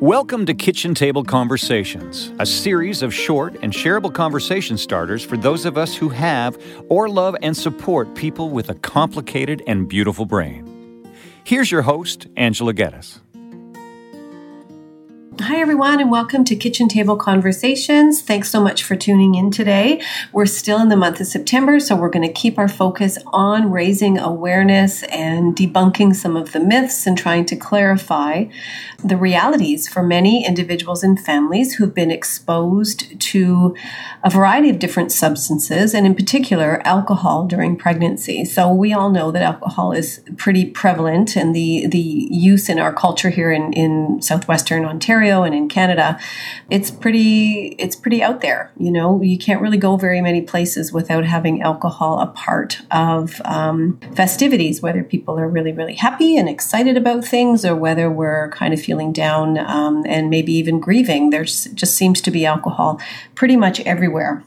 Welcome to Kitchen Table Conversations, a series of short and shareable conversation starters for those of us who have or love and support people with a complicated and beautiful brain. Here's your host, Angela Geddes. Hi, everyone, and welcome to Kitchen Table Conversations. Thanks so much for tuning in today. We're still in the month of September, so we're going to keep our focus on raising awareness and debunking some of the myths and trying to clarify the realities for many individuals and families who've been exposed to a variety of different substances, and in particular, alcohol during pregnancy. So, we all know that alcohol is pretty prevalent, and the, the use in our culture here in, in southwestern Ontario Ontario and in Canada, it's pretty it's pretty out there. You know, you can't really go very many places without having alcohol a part of um, festivities, whether people are really really happy and excited about things, or whether we're kind of feeling down um, and maybe even grieving. There's just seems to be alcohol pretty much everywhere.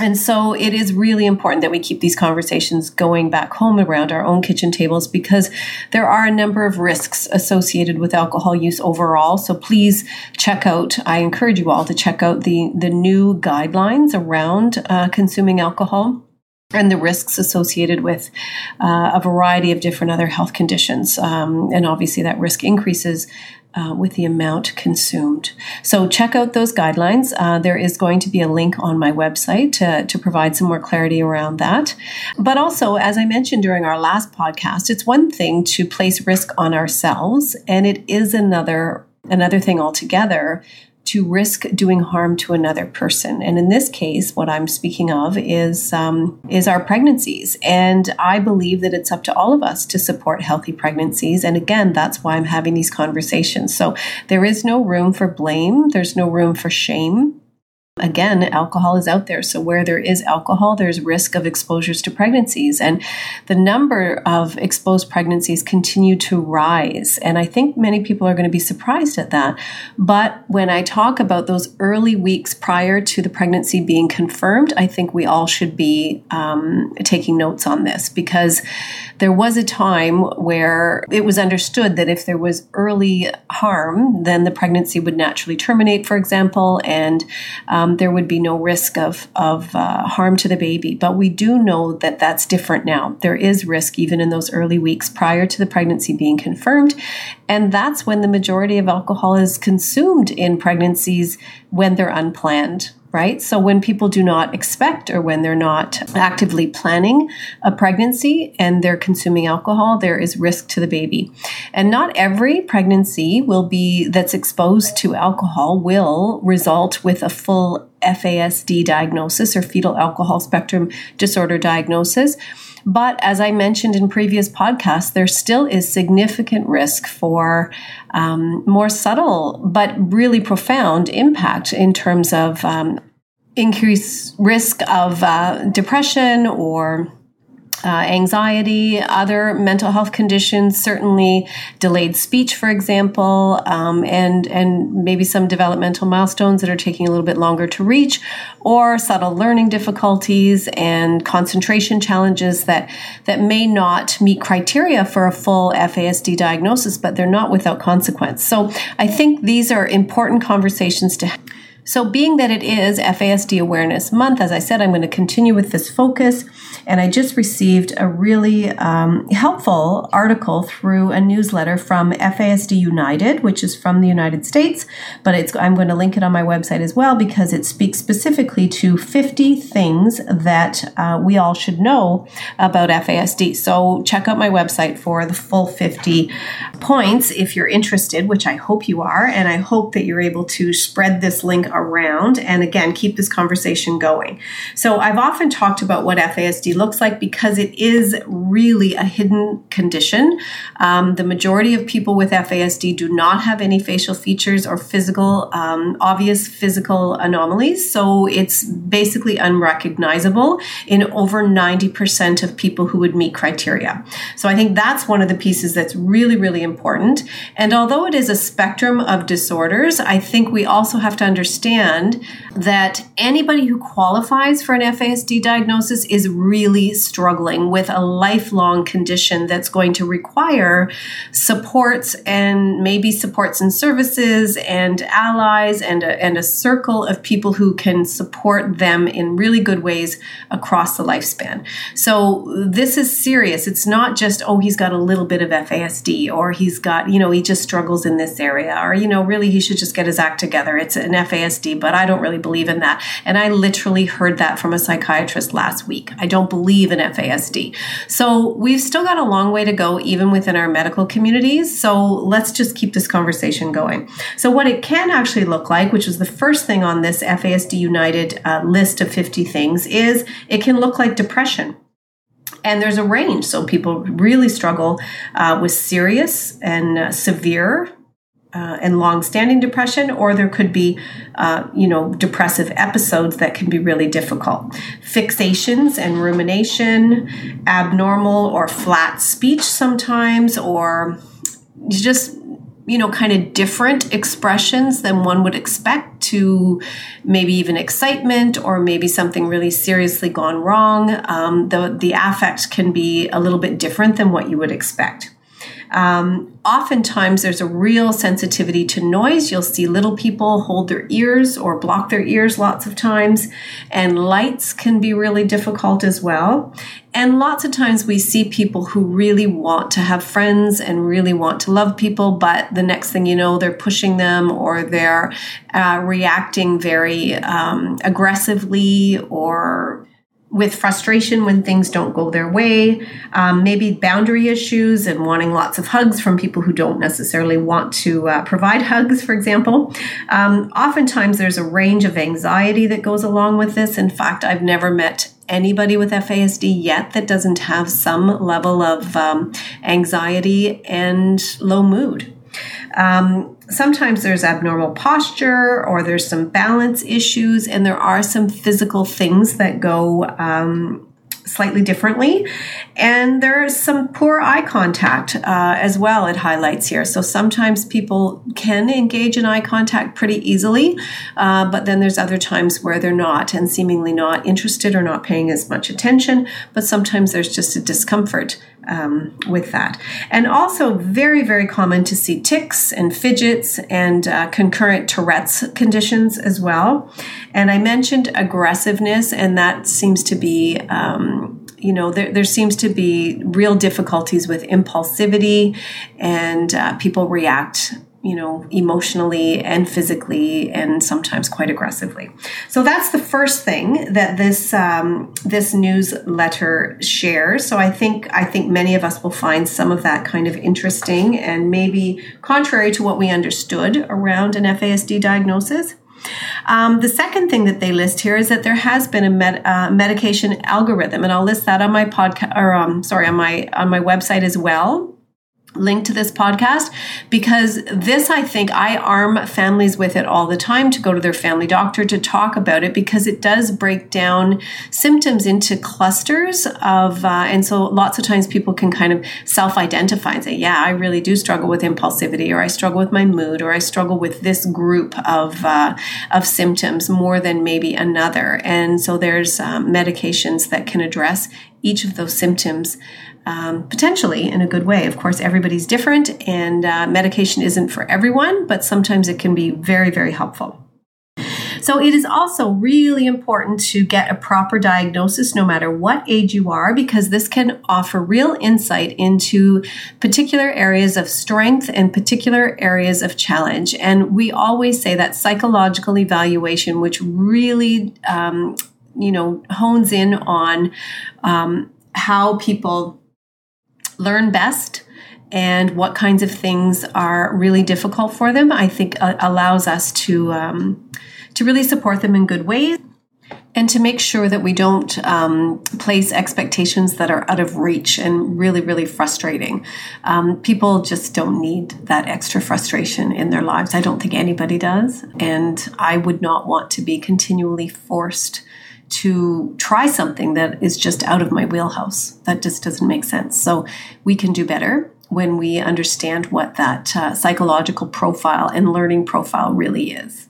And so it is really important that we keep these conversations going back home around our own kitchen tables because there are a number of risks associated with alcohol use overall. So please check out, I encourage you all to check out the, the new guidelines around uh, consuming alcohol and the risks associated with uh, a variety of different other health conditions. Um, and obviously, that risk increases uh, with the amount consumed. So check out those guidelines. Uh, there is going to be a link on my website to, to provide some more clarity around that. But also, as I mentioned during our last podcast, it's one thing to place risk on ourselves, and it is another another thing altogether to risk doing harm to another person. And in this case, what I'm speaking of is um, is our pregnancies. And I believe that it's up to all of us to support healthy pregnancies. And again, that's why I'm having these conversations. So there is no room for blame. There's no room for shame. Again, alcohol is out there. So, where there is alcohol, there's risk of exposures to pregnancies. And the number of exposed pregnancies continue to rise. And I think many people are going to be surprised at that. But when I talk about those early weeks prior to the pregnancy being confirmed, I think we all should be um, taking notes on this because there was a time where it was understood that if there was early harm, then the pregnancy would naturally terminate, for example, and um, there would be no risk of, of uh, harm to the baby. But we do know that that's different now. There is risk even in those early weeks prior to the pregnancy being confirmed. And that's when the majority of alcohol is consumed in pregnancies when they're unplanned right? So when people do not expect or when they're not actively planning a pregnancy and they're consuming alcohol, there is risk to the baby. And not every pregnancy will be that's exposed to alcohol will result with a full FASD diagnosis or fetal alcohol spectrum disorder diagnosis. But as I mentioned in previous podcasts, there still is significant risk for um, more subtle but really profound impact in terms of um, increased risk of uh, depression or uh, anxiety, other mental health conditions, certainly delayed speech, for example, um, and and maybe some developmental milestones that are taking a little bit longer to reach, or subtle learning difficulties and concentration challenges that that may not meet criteria for a full FASD diagnosis, but they're not without consequence. So I think these are important conversations to. So, being that it is FASD Awareness Month, as I said, I'm going to continue with this focus. And I just received a really um, helpful article through a newsletter from FASD United, which is from the United States. But I'm going to link it on my website as well because it speaks specifically to 50 things that uh, we all should know about FASD. So, check out my website for the full 50 points if you're interested, which I hope you are. And I hope that you're able to spread this link around and again keep this conversation going. So I've often talked about what FASD looks like because it is really a hidden condition. Um, the majority of people with FASD do not have any facial features or physical um, obvious physical anomalies, so it's basically unrecognizable in over 90% of people who would meet criteria. So I think that's one of the pieces that's really really important. And although it is a spectrum of disorders, I think we also have to understand understand that anybody who qualifies for an FASD diagnosis is really struggling with a lifelong condition that's going to require supports and maybe supports and services and allies and a, and a circle of people who can support them in really good ways across the lifespan. So this is serious. It's not just, oh, he's got a little bit of FASD or he's got, you know, he just struggles in this area or, you know, really he should just get his act together. It's an FASD, but I don't really believe in that. And I literally heard that from a psychiatrist last week. I don't believe in FASD. So we've still got a long way to go, even within our medical communities. So let's just keep this conversation going. So, what it can actually look like, which was the first thing on this FASD United uh, list of 50 things, is it can look like depression and there's a range. So people really struggle uh, with serious and uh, severe uh, and long-standing depression, or there could be, uh, you know, depressive episodes that can be really difficult. Fixations and rumination, abnormal or flat speech sometimes, or just you know, kind of different expressions than one would expect to maybe even excitement or maybe something really seriously gone wrong. Um, the, the affect can be a little bit different than what you would expect. Um, oftentimes, there's a real sensitivity to noise. You'll see little people hold their ears or block their ears lots of times, and lights can be really difficult as well. And lots of times, we see people who really want to have friends and really want to love people, but the next thing you know, they're pushing them or they're uh, reacting very um, aggressively or with frustration when things don't go their way, um, maybe boundary issues and wanting lots of hugs from people who don't necessarily want to uh, provide hugs, for example. Um, oftentimes, there's a range of anxiety that goes along with this. In fact, I've never met anybody with FASD yet that doesn't have some level of um, anxiety and low mood. Um, sometimes there's abnormal posture or there's some balance issues, and there are some physical things that go um, slightly differently. And there's some poor eye contact uh, as well, it highlights here. So sometimes people can engage in eye contact pretty easily, uh, but then there's other times where they're not and seemingly not interested or not paying as much attention. But sometimes there's just a discomfort um, with that. And also, very, very common to see tics and fidgets and uh, concurrent Tourette's conditions as well. And I mentioned aggressiveness, and that seems to be. Um, you know, there, there seems to be real difficulties with impulsivity, and uh, people react you know, emotionally and physically, and sometimes quite aggressively. So that's the first thing that this um, this newsletter shares. So I think I think many of us will find some of that kind of interesting and maybe contrary to what we understood around an FASD diagnosis. Um, the second thing that they list here is that there has been a med- uh, medication algorithm, and I'll list that on my podcast or um, sorry on my on my website as well link to this podcast because this I think I arm families with it all the time to go to their family doctor to talk about it because it does break down symptoms into clusters of uh, and so lots of times people can kind of self-identify and say yeah I really do struggle with impulsivity or I struggle with my mood or I struggle with this group of uh, of symptoms more than maybe another. And so there's um, medications that can address each of those symptoms um, potentially in a good way. Of course, everybody's different, and uh, medication isn't for everyone, but sometimes it can be very, very helpful. So, it is also really important to get a proper diagnosis no matter what age you are, because this can offer real insight into particular areas of strength and particular areas of challenge. And we always say that psychological evaluation, which really, um, you know, hones in on um, how people learn best and what kinds of things are really difficult for them, I think uh, allows us to um, to really support them in good ways and to make sure that we don't um, place expectations that are out of reach and really, really frustrating. Um, people just don't need that extra frustration in their lives. I don't think anybody does. And I would not want to be continually forced to try something that is just out of my wheelhouse. That just doesn't make sense. So we can do better when we understand what that uh, psychological profile and learning profile really is.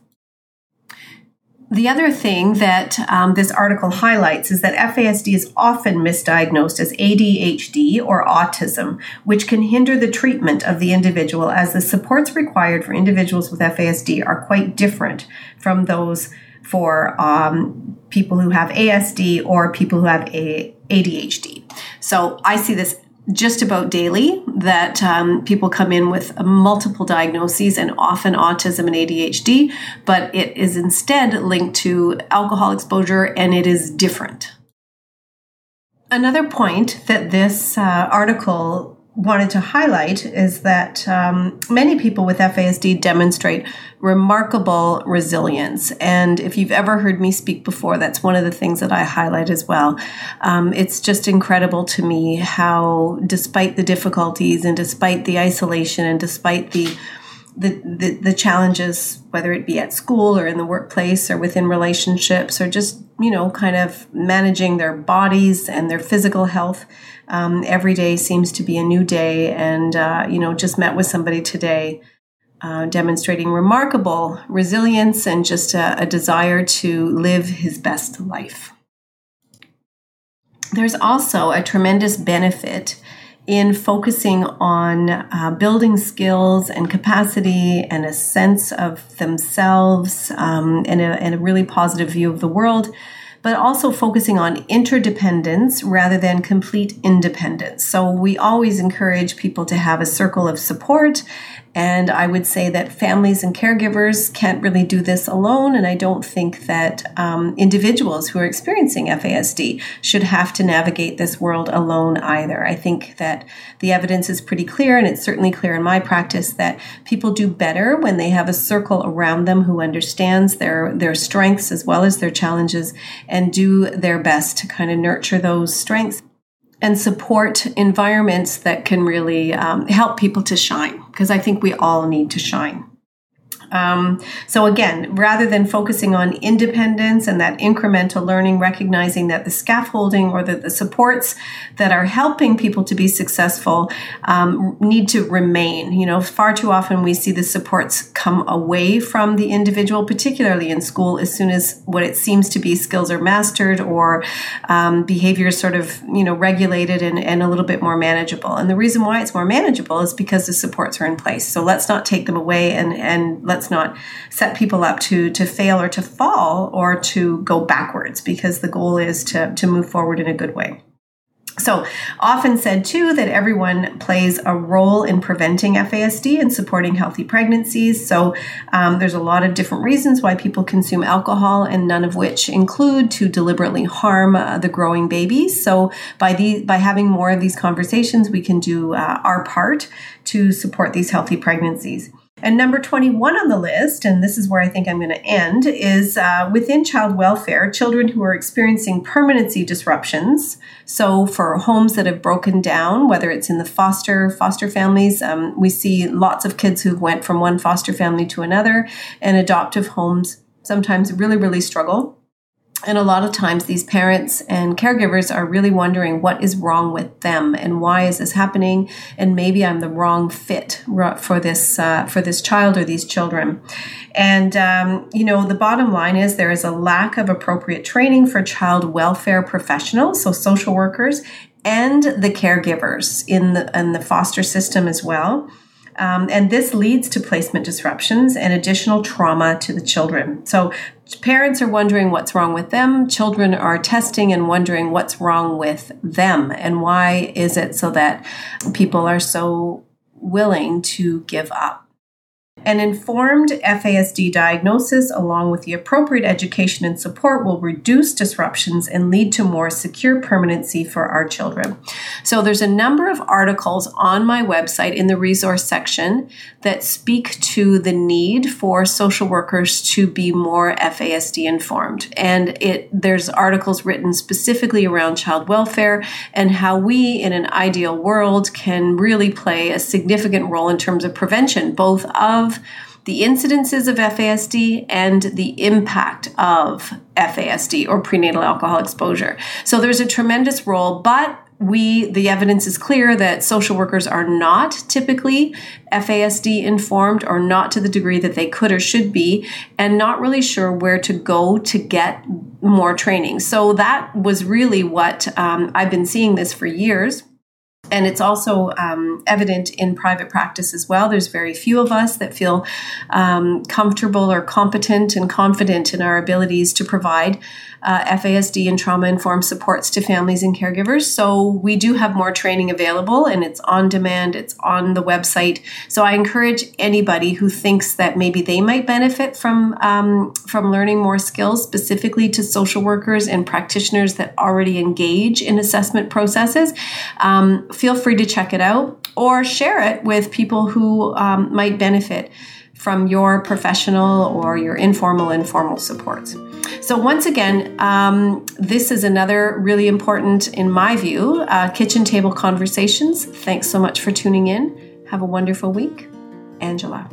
The other thing that um, this article highlights is that FASD is often misdiagnosed as ADHD or autism, which can hinder the treatment of the individual as the supports required for individuals with FASD are quite different from those for um, people who have ASD or people who have ADHD. So I see this just about daily that um, people come in with multiple diagnoses and often autism and ADHD, but it is instead linked to alcohol exposure and it is different. Another point that this uh, article wanted to highlight is that um, many people with FASD demonstrate remarkable resilience. And if you've ever heard me speak before, that's one of the things that I highlight as well. Um, it's just incredible to me how, despite the difficulties and despite the isolation and despite the the, the, challenges, whether it be at school or in the workplace or within relationships or just, you know, kind of managing their bodies and their physical health. Um, every day seems to be a new day. And, uh, you know, just met with somebody today uh, demonstrating remarkable resilience and just a, a desire to live his best life. There's also a tremendous benefit in focusing on uh, building skills and capacity and a sense of themselves um, and, a, and a really positive view of the world but also focusing on interdependence rather than complete independence. So we always encourage people to have a circle of support and I would say that families and caregivers can't really do this alone. And I don't think that um, individuals who are experiencing FASD should have to navigate this world alone either. I think that the evidence is pretty clear, and it's certainly clear in my practice that people do better when they have a circle around them who understands their, their strengths as well as their challenges and do their best to kind of nurture those strengths and support environments that can really um, help people to shine because I think we all need to shine. Um, so again, rather than focusing on independence and that incremental learning, recognizing that the scaffolding or the, the supports that are helping people to be successful um, need to remain. You know, far too often we see the supports come away from the individual, particularly in school, as soon as what it seems to be skills are mastered or um, behavior sort of you know regulated and, and a little bit more manageable. And the reason why it's more manageable is because the supports are in place. So let's not take them away and and let let's not set people up to to fail or to fall or to go backwards because the goal is to to move forward in a good way. So, often said too that everyone plays a role in preventing FASD and supporting healthy pregnancies. So, um, there's a lot of different reasons why people consume alcohol, and none of which include to deliberately harm uh, the growing babies. So, by the by having more of these conversations, we can do uh, our part to support these healthy pregnancies. And number 21 on the list, and this is where I think I'm going to end, is uh, within child welfare, children who are experiencing permanency disruptions. So, for homes that have broken down, whether it's in the foster foster families, um, we see lots of kids who went from one foster family to another, and adoptive homes sometimes really, really struggle and a lot of times these parents and caregivers are really wondering what is wrong with them and why is this happening? And maybe i'm the wrong fit for this uh, for this child or these children. And um, you know the bottom line is there is a lack of appropriate training for child welfare professionals so social workers and the caregivers in the in the foster system as well um, and this leads to placement disruptions and additional trauma to the children. So parents are wondering what's wrong with them. Children are testing and wondering what's wrong with them. And why is it so that people are so willing to give up? An informed FASD diagnosis, along with the appropriate education and support, will reduce disruptions and lead to more secure permanency for our children. So, there's a number of articles on my website in the resource section that speak to the need for social workers to be more FASD informed. And it there's articles written specifically around child welfare and how we, in an ideal world, can really play a significant role in terms of prevention, both of of the incidences of FASD and the impact of FASD or prenatal alcohol exposure. So there's a tremendous role, but we the evidence is clear that social workers are not typically FASD informed or not to the degree that they could or should be and not really sure where to go to get more training. So that was really what um, I've been seeing this for years and it's also um, evident in private practice as well. There's very few of us that feel um, comfortable or competent and confident in our abilities to provide uh, FASD and trauma informed supports to families and caregivers. So we do have more training available and it's on demand, it's on the website. So I encourage anybody who thinks that maybe they might benefit from, um, from learning more skills specifically to social workers and practitioners that already engage in assessment processes. Feel free to check it out or share it with people who um, might benefit from your professional or your informal informal formal supports. So, once again, um, this is another really important, in my view, uh, kitchen table conversations. Thanks so much for tuning in. Have a wonderful week. Angela.